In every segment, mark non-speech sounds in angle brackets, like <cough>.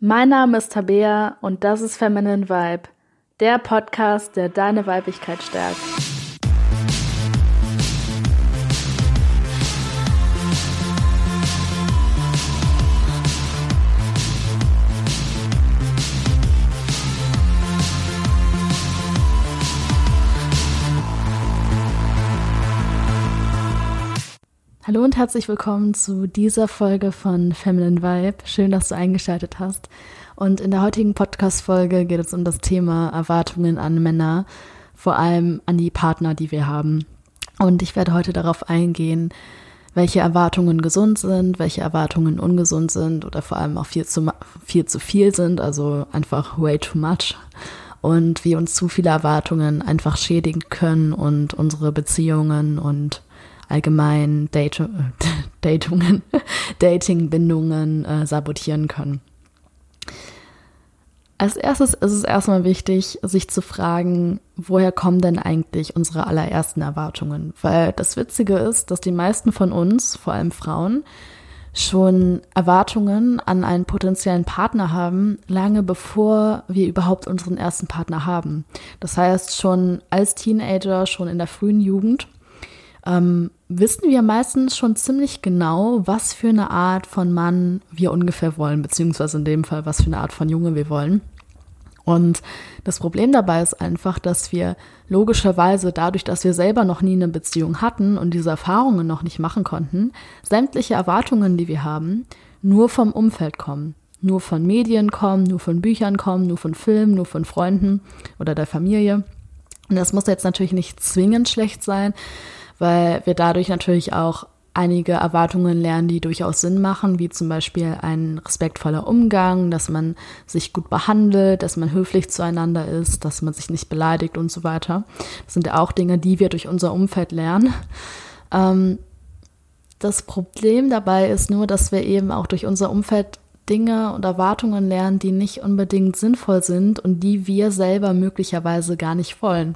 Mein Name ist Tabea und das ist Feminine Vibe, der Podcast, der deine Weiblichkeit stärkt. Hallo und herzlich willkommen zu dieser Folge von Feminine Vibe. Schön, dass du eingeschaltet hast. Und in der heutigen Podcast-Folge geht es um das Thema Erwartungen an Männer, vor allem an die Partner, die wir haben. Und ich werde heute darauf eingehen, welche Erwartungen gesund sind, welche Erwartungen ungesund sind oder vor allem auch viel zu viel, zu viel sind, also einfach way too much. Und wie uns zu viele Erwartungen einfach schädigen können und unsere Beziehungen und allgemein Date, <laughs> Datungen, Dating-Bindungen äh, sabotieren können. Als erstes ist es erstmal wichtig, sich zu fragen, woher kommen denn eigentlich unsere allerersten Erwartungen? Weil das Witzige ist, dass die meisten von uns, vor allem Frauen, schon Erwartungen an einen potenziellen Partner haben, lange bevor wir überhaupt unseren ersten Partner haben. Das heißt, schon als Teenager, schon in der frühen Jugend ähm, wissen wir meistens schon ziemlich genau, was für eine Art von Mann wir ungefähr wollen, beziehungsweise in dem Fall, was für eine Art von Junge wir wollen. Und das Problem dabei ist einfach, dass wir logischerweise dadurch, dass wir selber noch nie eine Beziehung hatten und diese Erfahrungen noch nicht machen konnten, sämtliche Erwartungen, die wir haben, nur vom Umfeld kommen. Nur von Medien kommen, nur von Büchern kommen, nur von Filmen, nur von Freunden oder der Familie. Und das muss jetzt natürlich nicht zwingend schlecht sein, weil wir dadurch natürlich auch einige Erwartungen lernen, die durchaus Sinn machen, wie zum Beispiel ein respektvoller Umgang, dass man sich gut behandelt, dass man höflich zueinander ist, dass man sich nicht beleidigt und so weiter. Das sind ja auch Dinge, die wir durch unser Umfeld lernen. Ähm, das Problem dabei ist nur, dass wir eben auch durch unser Umfeld Dinge und Erwartungen lernen, die nicht unbedingt sinnvoll sind und die wir selber möglicherweise gar nicht wollen.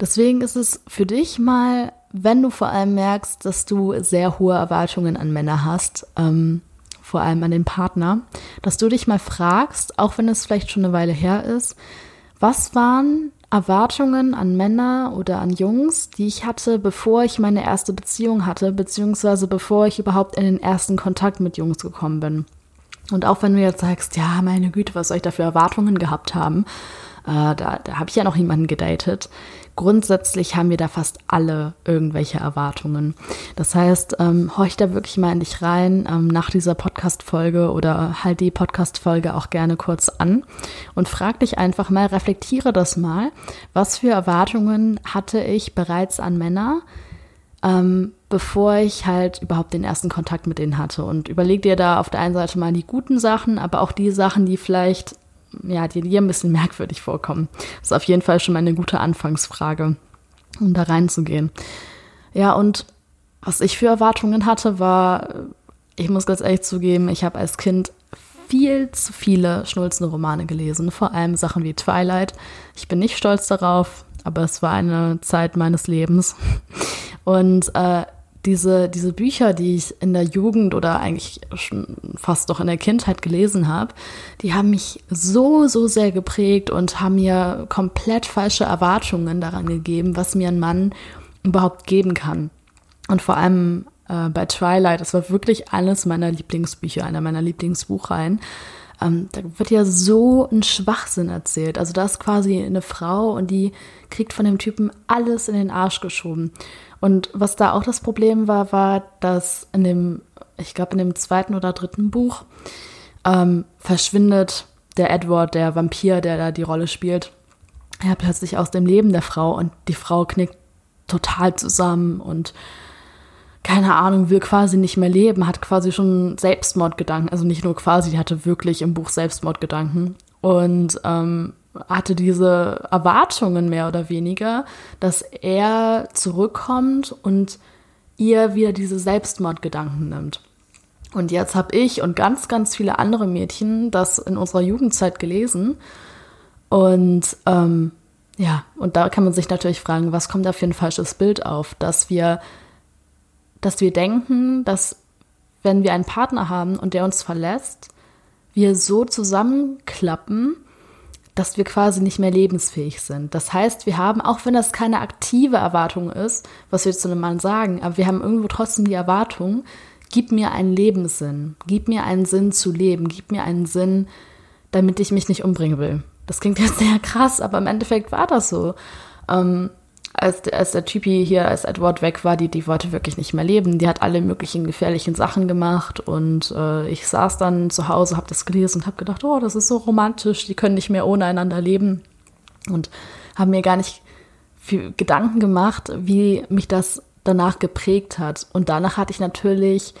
Deswegen ist es für dich mal, wenn du vor allem merkst, dass du sehr hohe Erwartungen an Männer hast, ähm, vor allem an den Partner, dass du dich mal fragst, auch wenn es vielleicht schon eine Weile her ist, was waren Erwartungen an Männer oder an Jungs, die ich hatte, bevor ich meine erste Beziehung hatte, beziehungsweise bevor ich überhaupt in den ersten Kontakt mit Jungs gekommen bin. Und auch wenn du jetzt sagst, ja, meine Güte, was soll ich da für Erwartungen gehabt haben, äh, da, da habe ich ja noch niemanden gedatet. Grundsätzlich haben wir da fast alle irgendwelche Erwartungen. Das heißt, ähm, horch da wirklich mal in dich rein, ähm, nach dieser Podcast-Folge oder halt die Podcast-Folge auch gerne kurz an und frag dich einfach mal, reflektiere das mal. Was für Erwartungen hatte ich bereits an Männer? Ähm, bevor ich halt überhaupt den ersten Kontakt mit denen hatte. Und überleg dir da auf der einen Seite mal die guten Sachen, aber auch die Sachen, die vielleicht ja, die dir ein bisschen merkwürdig vorkommen. Das ist auf jeden Fall schon mal eine gute Anfangsfrage, um da reinzugehen. Ja, und was ich für Erwartungen hatte, war, ich muss ganz ehrlich zugeben, ich habe als Kind viel zu viele schnulzende Romane gelesen, vor allem Sachen wie Twilight. Ich bin nicht stolz darauf, aber es war eine Zeit meines Lebens. <laughs> Und äh, diese, diese Bücher, die ich in der Jugend oder eigentlich schon fast noch in der Kindheit gelesen habe, die haben mich so, so sehr geprägt und haben mir komplett falsche Erwartungen daran gegeben, was mir ein Mann überhaupt geben kann. Und vor allem äh, bei Twilight, das war wirklich eines meiner Lieblingsbücher, einer meiner Lieblingsbuchreihen. Ähm, da wird ja so ein Schwachsinn erzählt. Also da ist quasi eine Frau und die kriegt von dem Typen alles in den Arsch geschoben. Und was da auch das Problem war, war, dass in dem, ich glaube, in dem zweiten oder dritten Buch ähm, verschwindet der Edward, der Vampir, der da die Rolle spielt, ja plötzlich aus dem Leben der Frau und die Frau knickt total zusammen und keine Ahnung, will quasi nicht mehr leben, hat quasi schon Selbstmordgedanken, also nicht nur quasi, die hatte wirklich im Buch Selbstmordgedanken und ähm, hatte diese Erwartungen mehr oder weniger, dass er zurückkommt und ihr wieder diese Selbstmordgedanken nimmt. Und jetzt habe ich und ganz, ganz viele andere Mädchen das in unserer Jugendzeit gelesen. Und ähm, ja, und da kann man sich natürlich fragen, was kommt da für ein falsches Bild auf, dass wir, dass wir denken, dass wenn wir einen Partner haben und der uns verlässt, wir so zusammenklappen, dass wir quasi nicht mehr lebensfähig sind. Das heißt, wir haben, auch wenn das keine aktive Erwartung ist, was wir zu einem Mann sagen, aber wir haben irgendwo trotzdem die Erwartung, gib mir einen Lebenssinn, gib mir einen Sinn zu leben, gib mir einen Sinn, damit ich mich nicht umbringen will. Das klingt jetzt <laughs> sehr krass, aber im Endeffekt war das so. Ähm, als, als der Typi hier, als Edward weg war, die, die wollte wirklich nicht mehr leben. Die hat alle möglichen gefährlichen Sachen gemacht und äh, ich saß dann zu Hause, habe das gelesen und habe gedacht, oh, das ist so romantisch, die können nicht mehr ohne einander leben und habe mir gar nicht viel Gedanken gemacht, wie mich das danach geprägt hat. Und danach hatte ich natürlich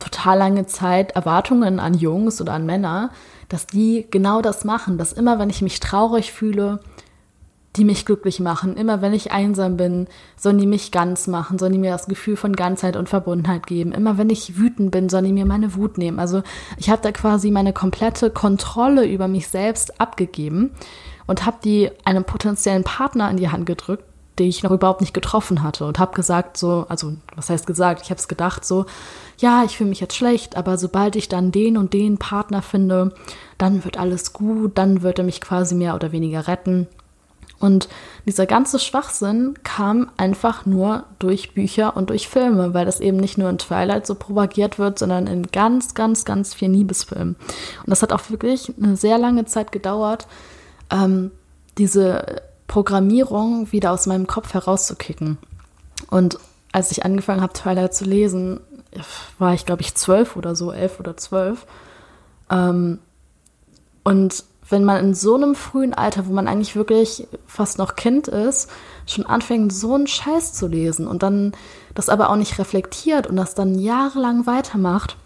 total lange Zeit Erwartungen an Jungs oder an Männer, dass die genau das machen, dass immer, wenn ich mich traurig fühle, die mich glücklich machen. Immer wenn ich einsam bin, sollen die mich ganz machen, sollen die mir das Gefühl von Ganzheit und Verbundenheit geben. Immer wenn ich wütend bin, sollen die mir meine Wut nehmen. Also ich habe da quasi meine komplette Kontrolle über mich selbst abgegeben und habe die einem potenziellen Partner in die Hand gedrückt, den ich noch überhaupt nicht getroffen hatte und habe gesagt so, also was heißt gesagt, ich habe es gedacht so, ja, ich fühle mich jetzt schlecht, aber sobald ich dann den und den Partner finde, dann wird alles gut, dann wird er mich quasi mehr oder weniger retten. Und dieser ganze Schwachsinn kam einfach nur durch Bücher und durch Filme, weil das eben nicht nur in Twilight so propagiert wird, sondern in ganz, ganz, ganz vielen Liebesfilmen. Und das hat auch wirklich eine sehr lange Zeit gedauert, ähm, diese Programmierung wieder aus meinem Kopf herauszukicken. Und als ich angefangen habe, Twilight zu lesen, war ich, glaube ich, zwölf oder so, elf oder zwölf. Ähm, und wenn man in so einem frühen Alter, wo man eigentlich wirklich fast noch Kind ist, schon anfängt, so einen Scheiß zu lesen und dann das aber auch nicht reflektiert und das dann jahrelang weitermacht,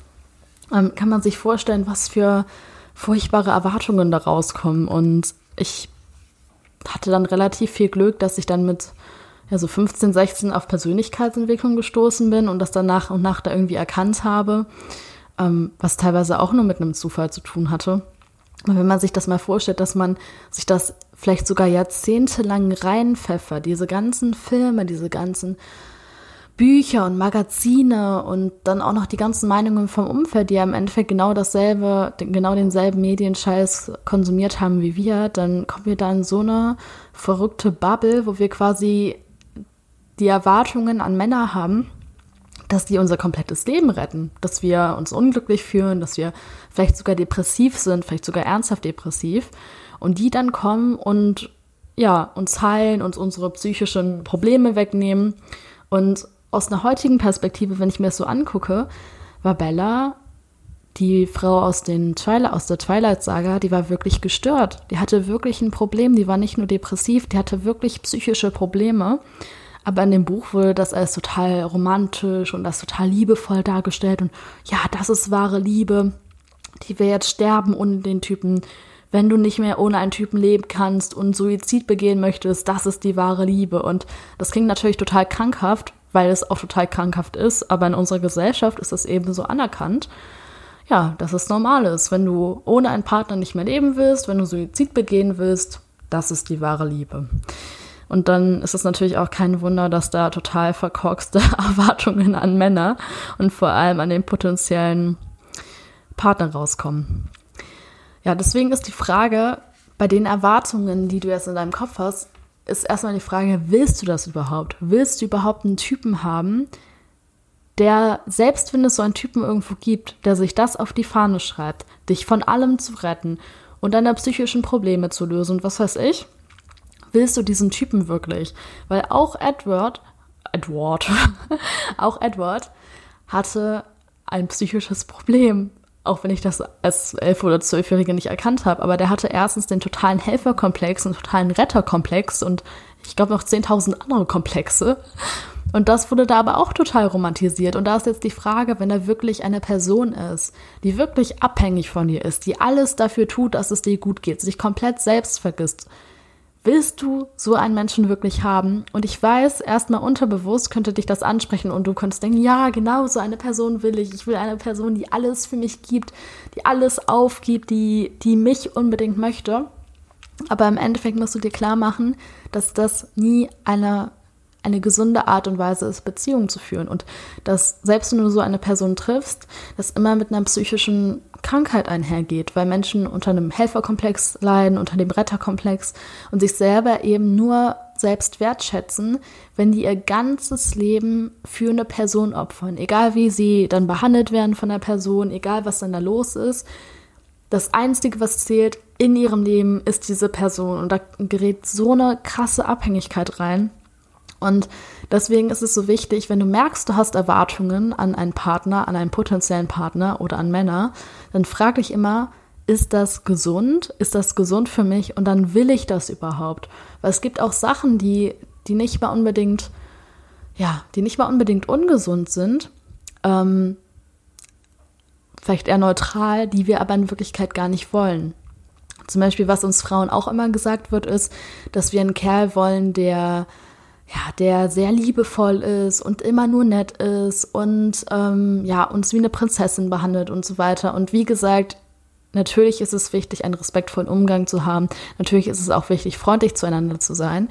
ähm, kann man sich vorstellen, was für furchtbare Erwartungen da rauskommen. Und ich hatte dann relativ viel Glück, dass ich dann mit ja, so 15, 16 auf Persönlichkeitsentwicklung gestoßen bin und das dann nach und nach da irgendwie erkannt habe, ähm, was teilweise auch nur mit einem Zufall zu tun hatte. Wenn man sich das mal vorstellt, dass man sich das vielleicht sogar jahrzehntelang reinpfeffert, diese ganzen Filme, diese ganzen Bücher und Magazine und dann auch noch die ganzen Meinungen vom Umfeld, die ja im Endeffekt genau dasselbe, genau denselben Medienscheiß konsumiert haben wie wir, dann kommen wir da in so eine verrückte Bubble, wo wir quasi die Erwartungen an Männer haben, dass die unser komplettes Leben retten, dass wir uns unglücklich fühlen, dass wir vielleicht sogar depressiv sind, vielleicht sogar ernsthaft depressiv und die dann kommen und ja, uns heilen, uns unsere psychischen Probleme wegnehmen und aus einer heutigen Perspektive, wenn ich mir das so angucke, war Bella die Frau aus, den Twilight, aus der Twilight-Saga, die war wirklich gestört. Die hatte wirklich ein Problem. Die war nicht nur depressiv, die hatte wirklich psychische Probleme. Aber in dem Buch wurde das alles total romantisch und das total liebevoll dargestellt. Und ja, das ist wahre Liebe. Die will jetzt sterben ohne den Typen. Wenn du nicht mehr ohne einen Typen leben kannst und Suizid begehen möchtest, das ist die wahre Liebe. Und das klingt natürlich total krankhaft, weil es auch total krankhaft ist. Aber in unserer Gesellschaft ist es eben so anerkannt ja, dass es normal ist. Wenn du ohne einen Partner nicht mehr leben willst, wenn du Suizid begehen willst, das ist die wahre Liebe. Und dann ist es natürlich auch kein Wunder, dass da total verkorkste <laughs> Erwartungen an Männer und vor allem an den potenziellen Partner rauskommen. Ja, deswegen ist die Frage, bei den Erwartungen, die du jetzt in deinem Kopf hast, ist erstmal die Frage, willst du das überhaupt? Willst du überhaupt einen Typen haben, der, selbst wenn es so einen Typen irgendwo gibt, der sich das auf die Fahne schreibt, dich von allem zu retten und deine psychischen Probleme zu lösen und was weiß ich, willst du diesen Typen wirklich? Weil auch Edward, Edward, <laughs> auch Edward hatte ein psychisches Problem. Auch wenn ich das als elf- oder zwölfjährige nicht erkannt habe. Aber der hatte erstens den totalen Helferkomplex, einen totalen Retterkomplex und ich glaube noch 10.000 andere Komplexe. Und das wurde da aber auch total romantisiert. Und da ist jetzt die Frage, wenn er wirklich eine Person ist, die wirklich abhängig von dir ist, die alles dafür tut, dass es dir gut geht, sich komplett selbst vergisst, Willst du so einen Menschen wirklich haben? Und ich weiß, erstmal unterbewusst könnte dich das ansprechen und du könntest denken, ja, genau so eine Person will ich. Ich will eine Person, die alles für mich gibt, die alles aufgibt, die, die mich unbedingt möchte. Aber im Endeffekt musst du dir klar machen, dass das nie eine, eine gesunde Art und Weise ist, Beziehungen zu führen. Und dass selbst wenn du so eine Person triffst, das immer mit einer psychischen Krankheit einhergeht, weil Menschen unter einem Helferkomplex leiden, unter dem Retterkomplex und sich selber eben nur selbst wertschätzen, wenn die ihr ganzes Leben für eine Person opfern. Egal wie sie dann behandelt werden von der Person, egal was dann da los ist. Das Einzige, was zählt in ihrem Leben, ist diese Person. Und da gerät so eine krasse Abhängigkeit rein. Und deswegen ist es so wichtig, wenn du merkst, du hast Erwartungen an einen Partner, an einen potenziellen Partner oder an Männer, dann frag dich immer, ist das gesund? Ist das gesund für mich? Und dann will ich das überhaupt? Weil es gibt auch Sachen, die, die nicht mal unbedingt, ja, die nicht mal unbedingt ungesund sind, ähm, vielleicht eher neutral, die wir aber in Wirklichkeit gar nicht wollen. Zum Beispiel, was uns Frauen auch immer gesagt wird, ist, dass wir einen Kerl wollen, der ja, der sehr liebevoll ist und immer nur nett ist und ähm, ja, uns wie eine Prinzessin behandelt und so weiter. Und wie gesagt, natürlich ist es wichtig, einen respektvollen Umgang zu haben. Natürlich ist es auch wichtig, freundlich zueinander zu sein.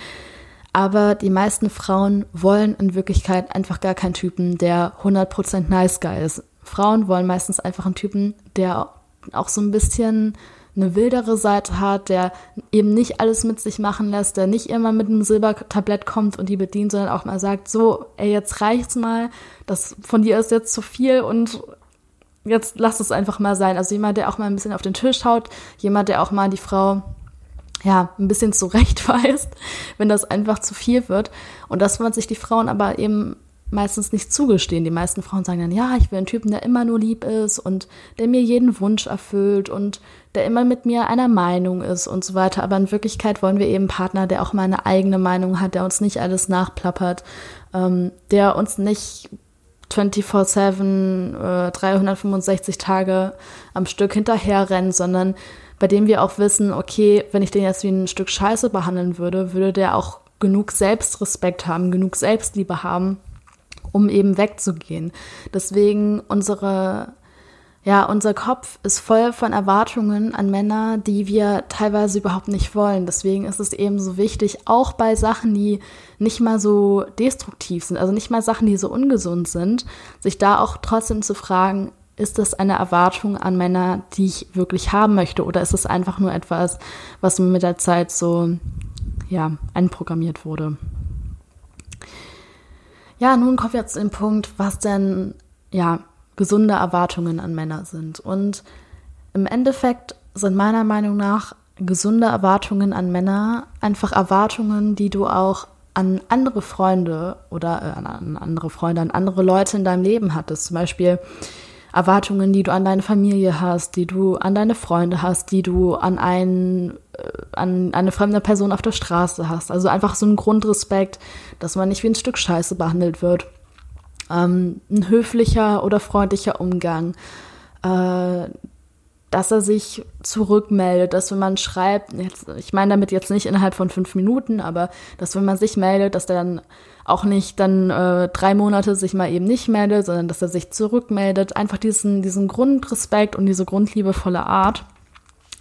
Aber die meisten Frauen wollen in Wirklichkeit einfach gar keinen Typen, der 100% nice guy ist. Frauen wollen meistens einfach einen Typen, der auch so ein bisschen eine wildere Seite hat, der eben nicht alles mit sich machen lässt, der nicht immer mit einem Silbertablett kommt und die bedient, sondern auch mal sagt, so, ey, jetzt reicht's mal, das von dir ist jetzt zu viel und jetzt lass es einfach mal sein. Also jemand, der auch mal ein bisschen auf den Tisch schaut, jemand, der auch mal die Frau ja, ein bisschen zurechtweist, <laughs> wenn das einfach zu viel wird. Und das wollen sich die Frauen aber eben meistens nicht zugestehen. Die meisten Frauen sagen dann, ja, ich will einen Typen, der immer nur lieb ist und der mir jeden Wunsch erfüllt und der immer mit mir einer Meinung ist und so weiter. Aber in Wirklichkeit wollen wir eben einen Partner, der auch mal eine eigene Meinung hat, der uns nicht alles nachplappert, ähm, der uns nicht 24-7, äh, 365 Tage am Stück hinterher rennt, sondern bei dem wir auch wissen, okay, wenn ich den jetzt wie ein Stück Scheiße behandeln würde, würde der auch genug Selbstrespekt haben, genug Selbstliebe haben, um eben wegzugehen. Deswegen unsere ja, unser Kopf ist voll von Erwartungen an Männer, die wir teilweise überhaupt nicht wollen. Deswegen ist es eben so wichtig, auch bei Sachen, die nicht mal so destruktiv sind, also nicht mal Sachen, die so ungesund sind, sich da auch trotzdem zu fragen, ist das eine Erwartung an Männer, die ich wirklich haben möchte, oder ist es einfach nur etwas, was mir mit der Zeit so, ja, einprogrammiert wurde? Ja, nun kommen wir zu dem Punkt, was denn, ja, gesunde Erwartungen an Männer sind. Und im Endeffekt sind meiner Meinung nach gesunde Erwartungen an Männer einfach Erwartungen, die du auch an andere Freunde oder äh, an andere Freunde, an andere Leute in deinem Leben hattest. Zum Beispiel Erwartungen, die du an deine Familie hast, die du an deine Freunde hast, die du an, ein, äh, an eine fremde Person auf der Straße hast. Also einfach so ein Grundrespekt, dass man nicht wie ein Stück Scheiße behandelt wird ähm, ein höflicher oder freundlicher Umgang, äh, dass er sich zurückmeldet, dass wenn man schreibt, jetzt, ich meine damit jetzt nicht innerhalb von fünf Minuten, aber dass wenn man sich meldet, dass der dann auch nicht dann äh, drei Monate sich mal eben nicht meldet, sondern dass er sich zurückmeldet. Einfach diesen, diesen Grundrespekt und diese grundliebevolle Art.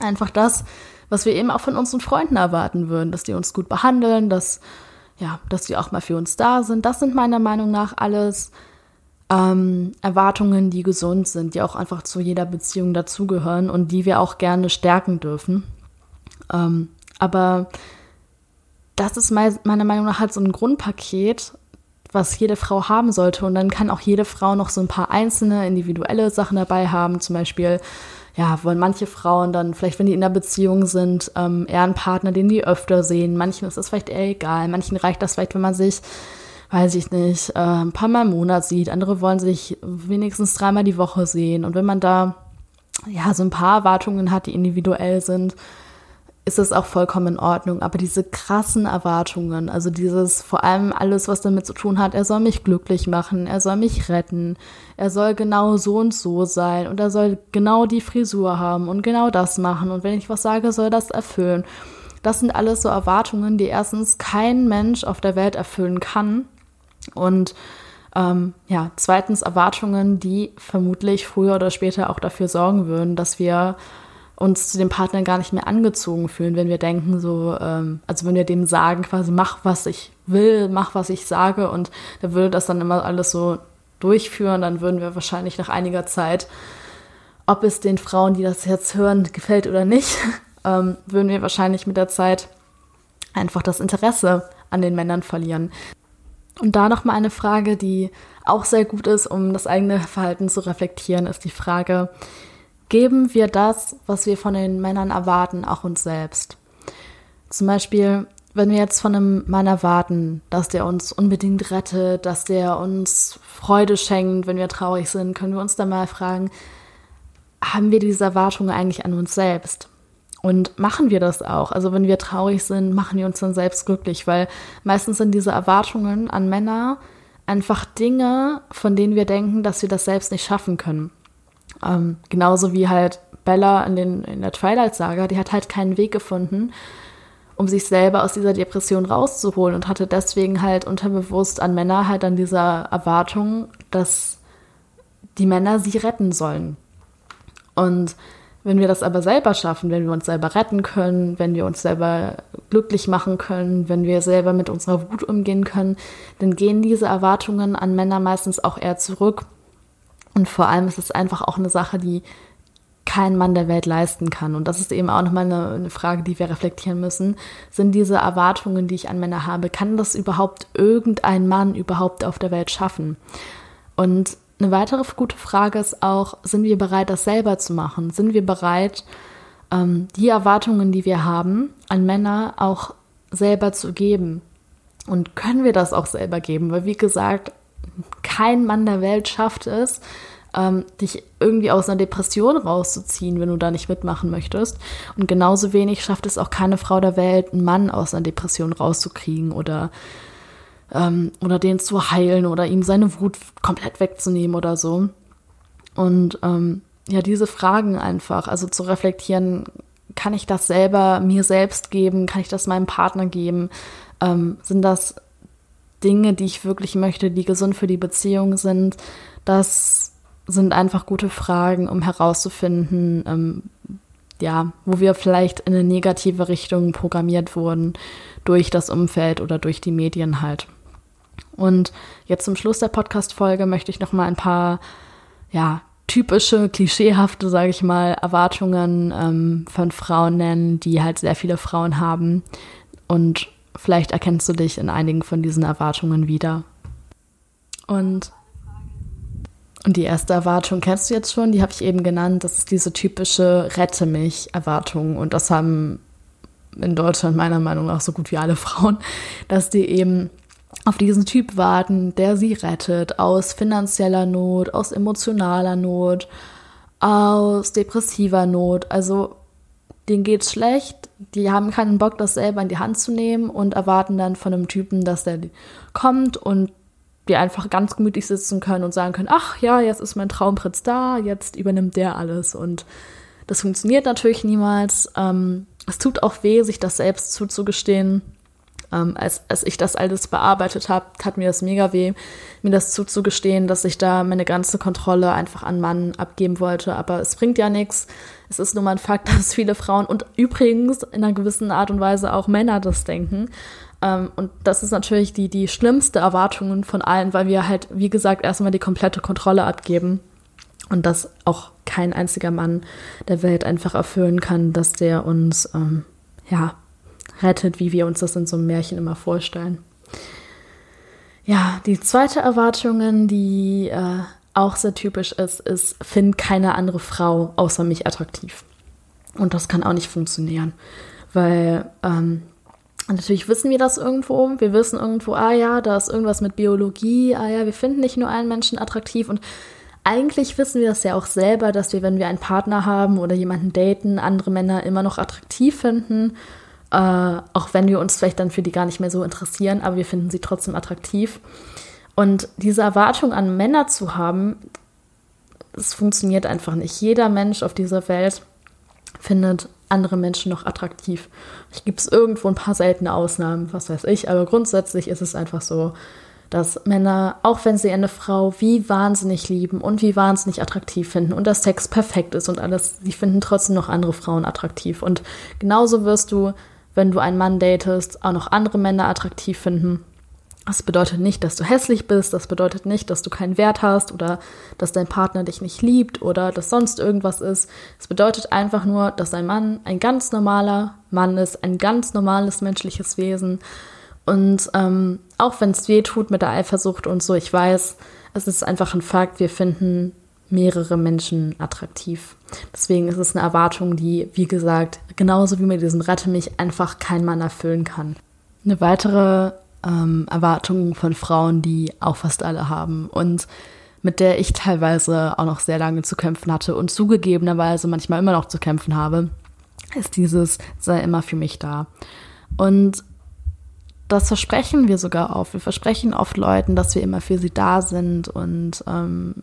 Einfach das, was wir eben auch von unseren Freunden erwarten würden, dass die uns gut behandeln, dass ja, dass sie auch mal für uns da sind. Das sind meiner Meinung nach alles ähm, Erwartungen, die gesund sind, die auch einfach zu jeder Beziehung dazugehören und die wir auch gerne stärken dürfen. Ähm, aber das ist meiner Meinung nach halt so ein Grundpaket, was jede Frau haben sollte. Und dann kann auch jede Frau noch so ein paar einzelne, individuelle Sachen dabei haben. Zum Beispiel ja, wollen manche Frauen dann vielleicht, wenn die in der Beziehung sind, ähm, eher einen Partner, den die öfter sehen. Manchen ist das vielleicht eher egal. Manchen reicht das vielleicht, wenn man sich, weiß ich nicht, äh, ein paar Mal im Monat sieht. Andere wollen sich wenigstens dreimal die Woche sehen. Und wenn man da ja so ein paar Erwartungen hat, die individuell sind, ist es auch vollkommen in Ordnung. Aber diese krassen Erwartungen, also dieses vor allem alles, was damit zu tun hat, er soll mich glücklich machen, er soll mich retten, er soll genau so und so sein und er soll genau die Frisur haben und genau das machen und wenn ich was sage, soll das erfüllen. Das sind alles so Erwartungen, die erstens kein Mensch auf der Welt erfüllen kann und ähm, ja, zweitens Erwartungen, die vermutlich früher oder später auch dafür sorgen würden, dass wir uns zu dem Partner gar nicht mehr angezogen fühlen, wenn wir denken, so, ähm, also wenn wir dem sagen, quasi, mach, was ich will, mach, was ich sage, und der würde das dann immer alles so durchführen, dann würden wir wahrscheinlich nach einiger Zeit ob es den Frauen, die das jetzt hören, gefällt oder nicht, <laughs> ähm, würden wir wahrscheinlich mit der Zeit einfach das Interesse an den Männern verlieren. Und da nochmal eine Frage, die auch sehr gut ist, um das eigene Verhalten zu reflektieren, ist die Frage, geben wir das, was wir von den Männern erwarten, auch uns selbst? Zum Beispiel, wenn wir jetzt von einem Mann erwarten, dass der uns unbedingt rettet, dass der uns Freude schenkt, wenn wir traurig sind, können wir uns dann mal fragen, haben wir diese Erwartungen eigentlich an uns selbst? Und machen wir das auch? Also wenn wir traurig sind, machen wir uns dann selbst glücklich, weil meistens sind diese Erwartungen an Männer einfach Dinge, von denen wir denken, dass wir das selbst nicht schaffen können. Ähm, genauso wie halt Bella in, den, in der Twilight-Saga, die hat halt keinen Weg gefunden, um sich selber aus dieser Depression rauszuholen und hatte deswegen halt unterbewusst an Männer halt dann diese Erwartung, dass die Männer sie retten sollen. Und wenn wir das aber selber schaffen, wenn wir uns selber retten können, wenn wir uns selber glücklich machen können, wenn wir selber mit unserer Wut umgehen können, dann gehen diese Erwartungen an Männer meistens auch eher zurück. Und vor allem ist es einfach auch eine Sache, die kein Mann der Welt leisten kann. Und das ist eben auch nochmal eine, eine Frage, die wir reflektieren müssen. Sind diese Erwartungen, die ich an Männer habe, kann das überhaupt irgendein Mann überhaupt auf der Welt schaffen? Und eine weitere gute Frage ist auch, sind wir bereit, das selber zu machen? Sind wir bereit, ähm, die Erwartungen, die wir haben, an Männer auch selber zu geben? Und können wir das auch selber geben? Weil, wie gesagt, kein Mann der Welt schafft es, ähm, dich irgendwie aus einer Depression rauszuziehen, wenn du da nicht mitmachen möchtest. Und genauso wenig schafft es auch keine Frau der Welt, einen Mann aus einer Depression rauszukriegen oder ähm, oder den zu heilen oder ihm seine Wut komplett wegzunehmen oder so. Und ähm, ja, diese Fragen einfach, also zu reflektieren, kann ich das selber mir selbst geben? Kann ich das meinem Partner geben? Ähm, sind das Dinge, die ich wirklich möchte, die gesund für die Beziehung sind? Das sind einfach gute Fragen, um herauszufinden, ähm, ja, wo wir vielleicht in eine negative Richtung programmiert wurden durch das Umfeld oder durch die Medien halt. Und jetzt zum Schluss der Podcast-Folge möchte ich noch mal ein paar, ja, typische, klischeehafte, sage ich mal, Erwartungen ähm, von Frauen nennen, die halt sehr viele Frauen haben. Und vielleicht erkennst du dich in einigen von diesen Erwartungen wieder. Und, und die erste Erwartung kennst du jetzt schon, die habe ich eben genannt. Das ist diese typische Rette mich-Erwartung. Und das haben in Deutschland meiner Meinung nach so gut wie alle Frauen, dass die eben auf diesen Typ warten, der sie rettet aus finanzieller Not, aus emotionaler Not, aus depressiver Not. Also denen geht's schlecht, die haben keinen Bock, das selber in die Hand zu nehmen und erwarten dann von einem Typen, dass der kommt und die einfach ganz gemütlich sitzen können und sagen können, ach ja, jetzt ist mein Traumprinz da, jetzt übernimmt der alles. Und das funktioniert natürlich niemals. Ähm, es tut auch weh, sich das selbst zuzugestehen ähm, als, als ich das alles bearbeitet habe, tat mir das mega weh, mir das zuzugestehen, dass ich da meine ganze Kontrolle einfach an Mann abgeben wollte. Aber es bringt ja nichts. Es ist nur mal ein Fakt, <laughs> dass viele Frauen und übrigens in einer gewissen Art und Weise auch Männer das denken. Ähm, und das ist natürlich die, die schlimmste Erwartung von allen, weil wir halt, wie gesagt, erstmal die komplette Kontrolle abgeben. Und das auch kein einziger Mann der Welt einfach erfüllen kann, dass der uns ähm, ja rettet, wie wir uns das in so einem Märchen immer vorstellen. Ja, die zweite Erwartung, die äh, auch sehr typisch ist, ist, find keine andere Frau außer mich attraktiv. Und das kann auch nicht funktionieren, weil ähm, natürlich wissen wir das irgendwo. Wir wissen irgendwo, ah ja, da ist irgendwas mit Biologie, ah ja, wir finden nicht nur einen Menschen attraktiv und eigentlich wissen wir das ja auch selber, dass wir, wenn wir einen Partner haben oder jemanden daten, andere Männer immer noch attraktiv finden äh, auch wenn wir uns vielleicht dann für die gar nicht mehr so interessieren, aber wir finden sie trotzdem attraktiv. Und diese Erwartung an Männer zu haben, das funktioniert einfach nicht. Jeder Mensch auf dieser Welt findet andere Menschen noch attraktiv. Es gibt irgendwo ein paar seltene Ausnahmen, was weiß ich, aber grundsätzlich ist es einfach so, dass Männer, auch wenn sie eine Frau wie wahnsinnig lieben und wie wahnsinnig attraktiv finden und das Sex perfekt ist und alles, sie finden trotzdem noch andere Frauen attraktiv. Und genauso wirst du wenn du einen Mann datest, auch noch andere Männer attraktiv finden. Das bedeutet nicht, dass du hässlich bist, das bedeutet nicht, dass du keinen Wert hast oder dass dein Partner dich nicht liebt oder dass sonst irgendwas ist. Es bedeutet einfach nur, dass ein Mann ein ganz normaler Mann ist, ein ganz normales menschliches Wesen. Und ähm, auch wenn es weh tut mit der Eifersucht und so, ich weiß, es ist einfach ein Fakt, wir finden mehrere Menschen attraktiv. Deswegen ist es eine Erwartung, die, wie gesagt, genauso wie mit diesem Rette mich einfach kein Mann erfüllen kann. Eine weitere ähm, Erwartung von Frauen, die auch fast alle haben und mit der ich teilweise auch noch sehr lange zu kämpfen hatte und zugegebenerweise manchmal immer noch zu kämpfen habe, ist dieses sei immer für mich da. Und das versprechen wir sogar oft. Wir versprechen oft Leuten, dass wir immer für sie da sind und, ähm,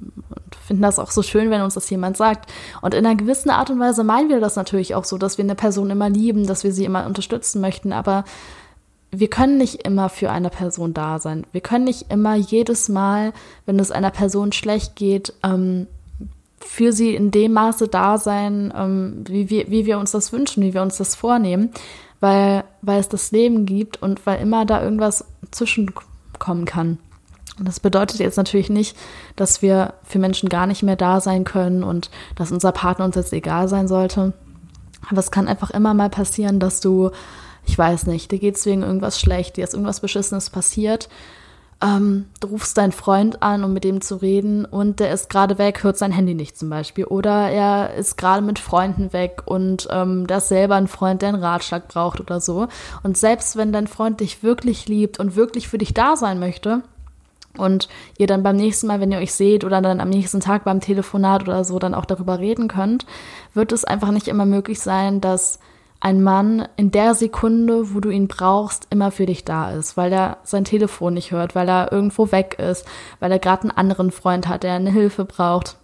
finden das auch so schön, wenn uns das jemand sagt. Und in einer gewissen Art und Weise meinen wir das natürlich auch so, dass wir eine Person immer lieben, dass wir sie immer unterstützen möchten. Aber wir können nicht immer für eine Person da sein. Wir können nicht immer jedes Mal, wenn es einer Person schlecht geht, ähm, für sie in dem Maße da sein, ähm, wie, wir, wie wir uns das wünschen, wie wir uns das vornehmen, weil, weil es das Leben gibt und weil immer da irgendwas zwischenkommen kann. Und das bedeutet jetzt natürlich nicht, dass wir für Menschen gar nicht mehr da sein können und dass unser Partner uns jetzt egal sein sollte. Aber es kann einfach immer mal passieren, dass du ich weiß nicht, dir geht es wegen irgendwas schlecht, dir ist irgendwas Beschissenes passiert. Ähm, du rufst deinen Freund an, um mit dem zu reden und der ist gerade weg, hört sein Handy nicht zum Beispiel. Oder er ist gerade mit Freunden weg und ähm, da ist selber ein Freund, der einen Ratschlag braucht oder so. Und selbst wenn dein Freund dich wirklich liebt und wirklich für dich da sein möchte, und ihr dann beim nächsten Mal, wenn ihr euch seht oder dann am nächsten Tag beim Telefonat oder so dann auch darüber reden könnt, wird es einfach nicht immer möglich sein, dass ein Mann in der Sekunde, wo du ihn brauchst, immer für dich da ist, weil er sein Telefon nicht hört, weil er irgendwo weg ist, weil er gerade einen anderen Freund hat, der eine Hilfe braucht.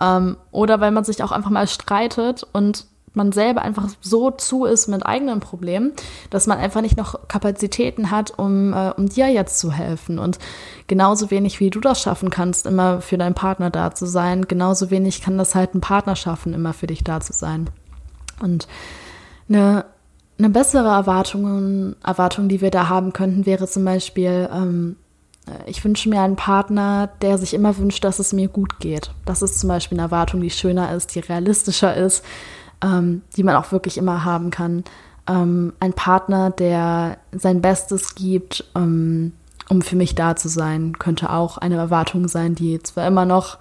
Ähm, oder weil man sich auch einfach mal streitet und man selber einfach so zu ist mit eigenen Problemen, dass man einfach nicht noch Kapazitäten hat, um, äh, um dir jetzt zu helfen. Und genauso wenig wie du das schaffen kannst, immer für deinen Partner da zu sein, genauso wenig kann das halt ein Partner schaffen, immer für dich da zu sein. Und eine, eine bessere Erwartung, Erwartung, die wir da haben könnten, wäre zum Beispiel, ähm, ich wünsche mir einen Partner, der sich immer wünscht, dass es mir gut geht. Das ist zum Beispiel eine Erwartung, die schöner ist, die realistischer ist, ähm, die man auch wirklich immer haben kann. Ähm, ein Partner, der sein Bestes gibt, ähm, um für mich da zu sein, könnte auch eine Erwartung sein, die zwar immer noch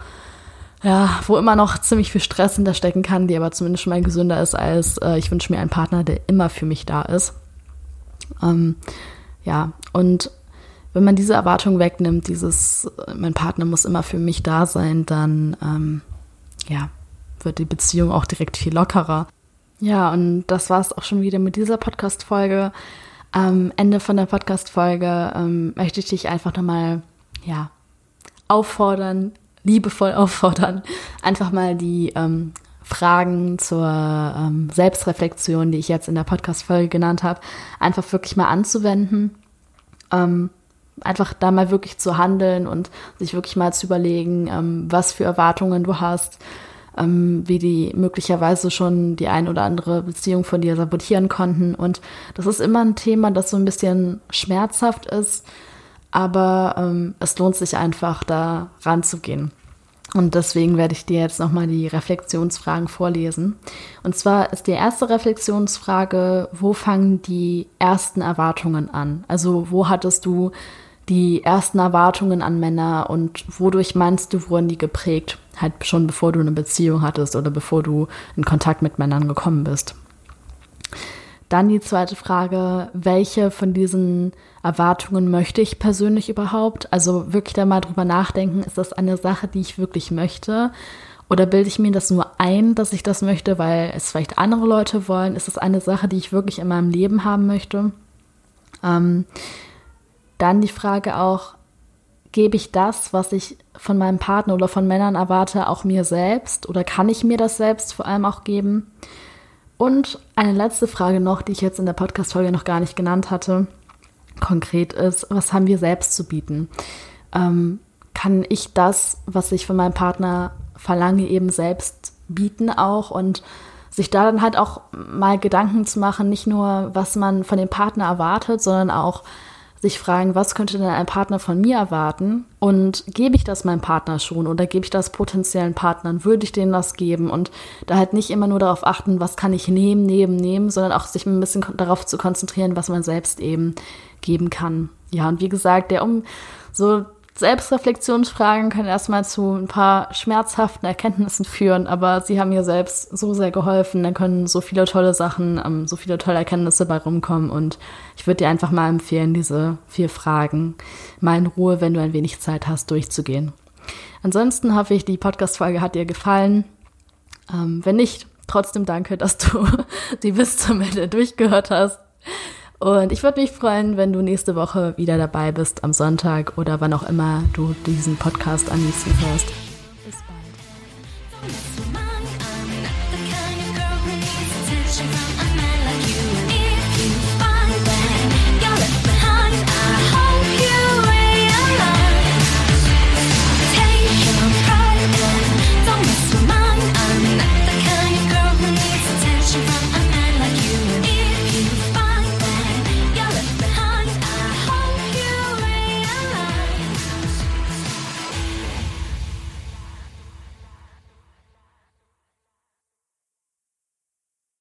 ja, wo immer noch ziemlich viel Stress hinterstecken kann, die aber zumindest schon mal gesünder ist, als äh, ich wünsche mir einen Partner, der immer für mich da ist. Ähm, ja, und wenn man diese Erwartung wegnimmt, dieses, mein Partner muss immer für mich da sein, dann ähm, ja, wird die Beziehung auch direkt viel lockerer. Ja, und das war es auch schon wieder mit dieser Podcast-Folge. Am Ende von der Podcast-Folge ähm, möchte ich dich einfach nochmal, ja, auffordern, liebevoll <laughs> auffordern, einfach mal die ähm, Fragen zur ähm, Selbstreflexion, die ich jetzt in der Podcast-Folge genannt habe, einfach wirklich mal anzuwenden. Ähm, einfach da mal wirklich zu handeln und sich wirklich mal zu überlegen, ähm, was für Erwartungen du hast, ähm, wie die möglicherweise schon die ein oder andere Beziehung von dir sabotieren konnten. Und das ist immer ein Thema, das so ein bisschen schmerzhaft ist, aber ähm, es lohnt sich einfach, da ranzugehen. Und deswegen werde ich dir jetzt nochmal die Reflexionsfragen vorlesen. Und zwar ist die erste Reflexionsfrage, wo fangen die ersten Erwartungen an? Also wo hattest du die ersten Erwartungen an Männer und wodurch meinst du, wurden die geprägt? Halt schon bevor du eine Beziehung hattest oder bevor du in Kontakt mit Männern gekommen bist. Dann die zweite Frage, welche von diesen Erwartungen möchte ich persönlich überhaupt? Also wirklich da mal drüber nachdenken, ist das eine Sache, die ich wirklich möchte? Oder bilde ich mir das nur ein, dass ich das möchte, weil es vielleicht andere Leute wollen? Ist das eine Sache, die ich wirklich in meinem Leben haben möchte? Ähm, dann die Frage auch, gebe ich das, was ich von meinem Partner oder von Männern erwarte, auch mir selbst? Oder kann ich mir das selbst vor allem auch geben? Und eine letzte Frage noch, die ich jetzt in der Podcast-Folge noch gar nicht genannt hatte, konkret ist, was haben wir selbst zu bieten? Ähm, kann ich das, was ich von meinem Partner verlange, eben selbst bieten auch und sich da dann halt auch mal Gedanken zu machen, nicht nur, was man von dem Partner erwartet, sondern auch sich fragen, was könnte denn ein Partner von mir erwarten? Und gebe ich das meinem Partner schon oder gebe ich das potenziellen Partnern? Würde ich denen das geben? Und da halt nicht immer nur darauf achten, was kann ich nehmen, nehmen, nehmen, sondern auch sich ein bisschen darauf zu konzentrieren, was man selbst eben geben kann. Ja, und wie gesagt, der um so Selbstreflexionsfragen können erstmal zu ein paar schmerzhaften Erkenntnissen führen, aber sie haben mir selbst so sehr geholfen. Da können so viele tolle Sachen, ähm, so viele tolle Erkenntnisse bei rumkommen und ich würde dir einfach mal empfehlen, diese vier Fragen mal in Ruhe, wenn du ein wenig Zeit hast, durchzugehen. Ansonsten hoffe ich, die Podcast-Folge hat dir gefallen. Ähm, wenn nicht, trotzdem danke, dass du <laughs> sie bis zum Ende durchgehört hast. Und ich würde mich freuen, wenn du nächste Woche wieder dabei bist am Sonntag oder wann auch immer du diesen Podcast am hörst.